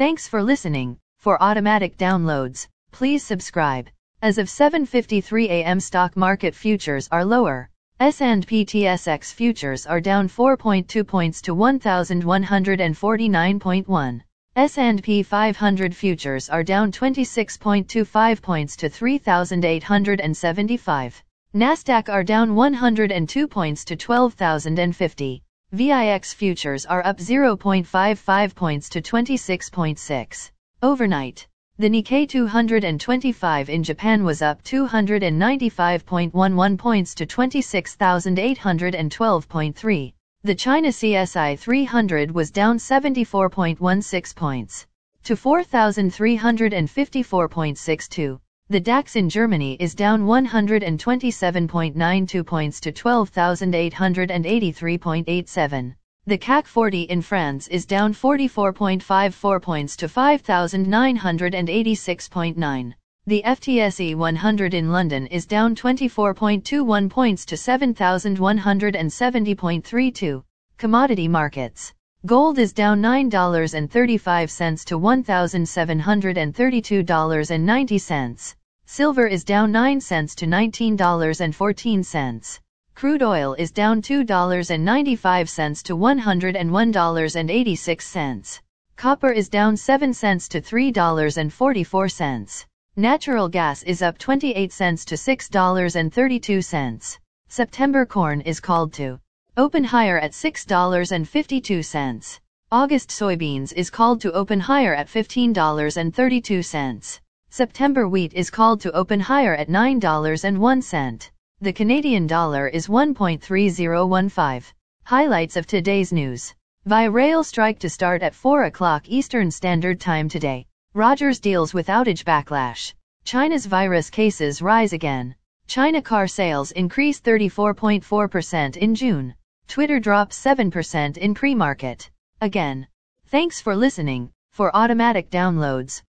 Thanks for listening. For automatic downloads, please subscribe. As of 7:53 a.m. stock market futures are lower. S&P TSX futures are down 4.2 points to 1149.1. S&P 500 futures are down 26.25 points to 3875. Nasdaq are down 102 points to 12050. VIX futures are up 0.55 points to 26.6. Overnight, the Nikkei 225 in Japan was up 295.11 points to 26,812.3. The China CSI 300 was down 74.16 points to 4,354.62. The DAX in Germany is down 127.92 points to 12,883.87. The CAC 40 in France is down 44.54 points to 5,986.9. The FTSE 100 in London is down 24.21 points to 7,170.32. Commodity markets. Gold is down $9.35 to $1,732.90. Silver is down 9 cents to $19.14. Crude oil is down $2.95 to $101.86. Copper is down 7 cents to $3.44. Natural gas is up 28 cents to $6.32. September corn is called to open higher at $6.52. August soybeans is called to open higher at $15.32. September wheat is called to open higher at $9.01. The Canadian dollar is 1.3015. Highlights of today's news. Via rail strike to start at 4 o'clock Eastern Standard Time today. Rogers deals with outage backlash. China's virus cases rise again. China car sales increase 34.4% in June. Twitter drops 7% in pre-market. Again. Thanks for listening. For automatic downloads,